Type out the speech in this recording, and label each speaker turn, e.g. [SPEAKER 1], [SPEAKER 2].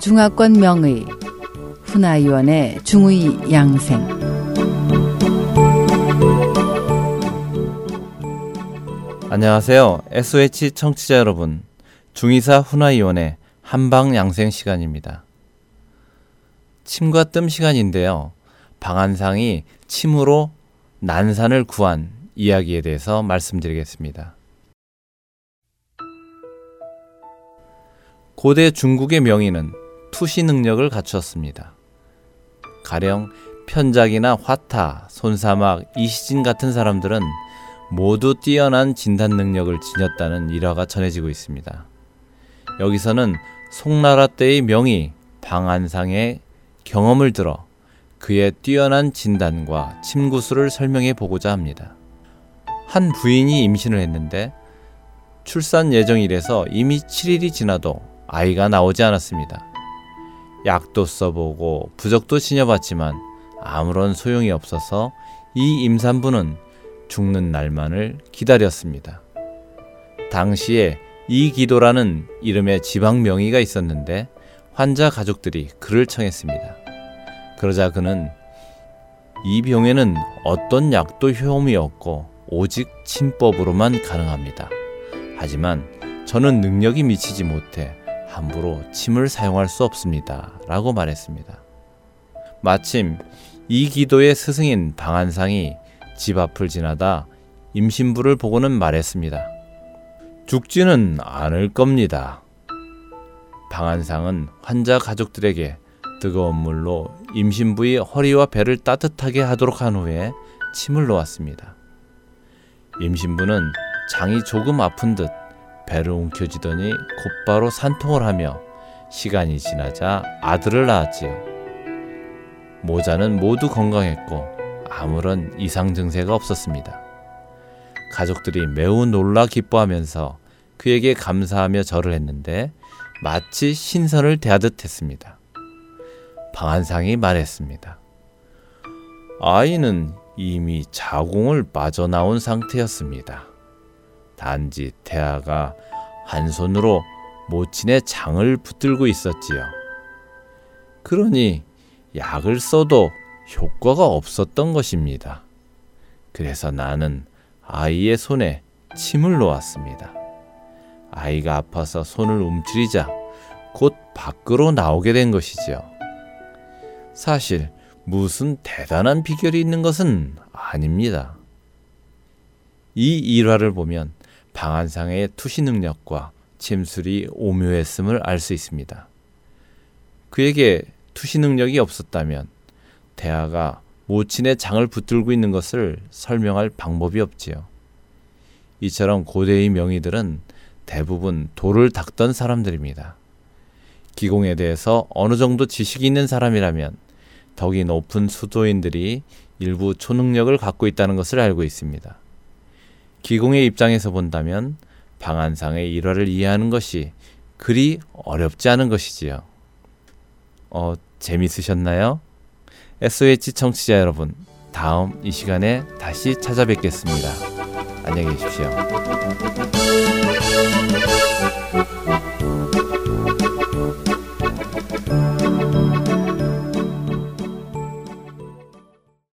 [SPEAKER 1] 중화권 명의 훈아위원의 중의 양생
[SPEAKER 2] 안녕하세요. SOH 청취자 여러분. 중의사 훈아위원의 한방 양생 시간입니다. 침과 뜸 시간인데요. 방한상이 침으로 난산을 구한 이야기에 대해서 말씀드리겠습니다. 고대 중국의 명의는 투시 능력을 갖추었습니다. 가령 편작이나 화타, 손사막, 이시진 같은 사람들은 모두 뛰어난 진단 능력을 지녔다는 일화가 전해지고 있습니다. 여기서는 송나라 때의 명의 방한상의 경험을 들어 그의 뛰어난 진단과 침구술을 설명해 보고자 합니다. 한 부인이 임신을 했는데 출산 예정일에서 이미 7일이 지나도 아이가 나오지 않았습니다. 약도 써보고 부적도 지녀봤지만 아무런 소용이 없어서 이 임산부는 죽는 날만을 기다렸습니다. 당시에 이 기도라는 이름의 지방 명의가 있었는데 환자 가족들이 그를 청했습니다. 그러자 그는 이 병에는 어떤 약도 효험이 없고 오직 침법으로만 가능합니다. 하지만 저는 능력이 미치지 못해 함부로 침을 사용할 수 없습니다. 라고 말했습니다. 마침 이 기도의 스승인 방한상이 집 앞을 지나다 임신부를 보고는 말했습니다. 죽지는 않을 겁니다. 방한상은 환자 가족들에게 뜨거운 물로 임신부의 허리와 배를 따뜻하게 하도록 한 후에 침을 놓았습니다. 임신부는 장이 조금 아픈 듯 배를 움켜쥐더니 곧바로 산통을 하며 시간이 지나자 아들을 낳았지요. 모자는 모두 건강했고 아무런 이상 증세가 없었습니다. 가족들이 매우 놀라 기뻐하면서 그에게 감사하며 절을 했는데 마치 신선을 대하듯 했습니다. 방한상이 말했습니다. 아이는 이미 자궁을 빠져나온 상태였습니다. 단지 태아가 한 손으로 모친의 장을 붙들고 있었지요. 그러니 약을 써도 효과가 없었던 것입니다. 그래서 나는 아이의 손에 침을 놓았습니다. 아이가 아파서 손을 움츠리자 곧 밖으로 나오게 된 것이지요. 사실 무슨 대단한 비결이 있는 것은 아닙니다. 이 일화를 보면 방한상의 투시 능력과 침술이 오묘했음을 알 수 있습니다. 그에게 투시 능력이 없었다면 대하가 모친의 장을 붙들고 있는 것을 설명할 방법이 없지요. 이처럼 고대의 명의들은 대부분 돌을 닦던 사람들입니다. 기공에 대해서 어느 정도 지식이 있는 사람이라면 덕이 높은 수도인들이 일부 초능력을 갖고 있다는 것을 알고 있습니다. 기공의 입장에서 본다면 방한상의 일화를 이해하는 것이 그리 어렵지 않은 것이지요. 어, 재밌으셨나요? SOH 청취자 여러분, 다음 이 시간에 다시 찾아뵙겠습니다. 안녕히 계십시오.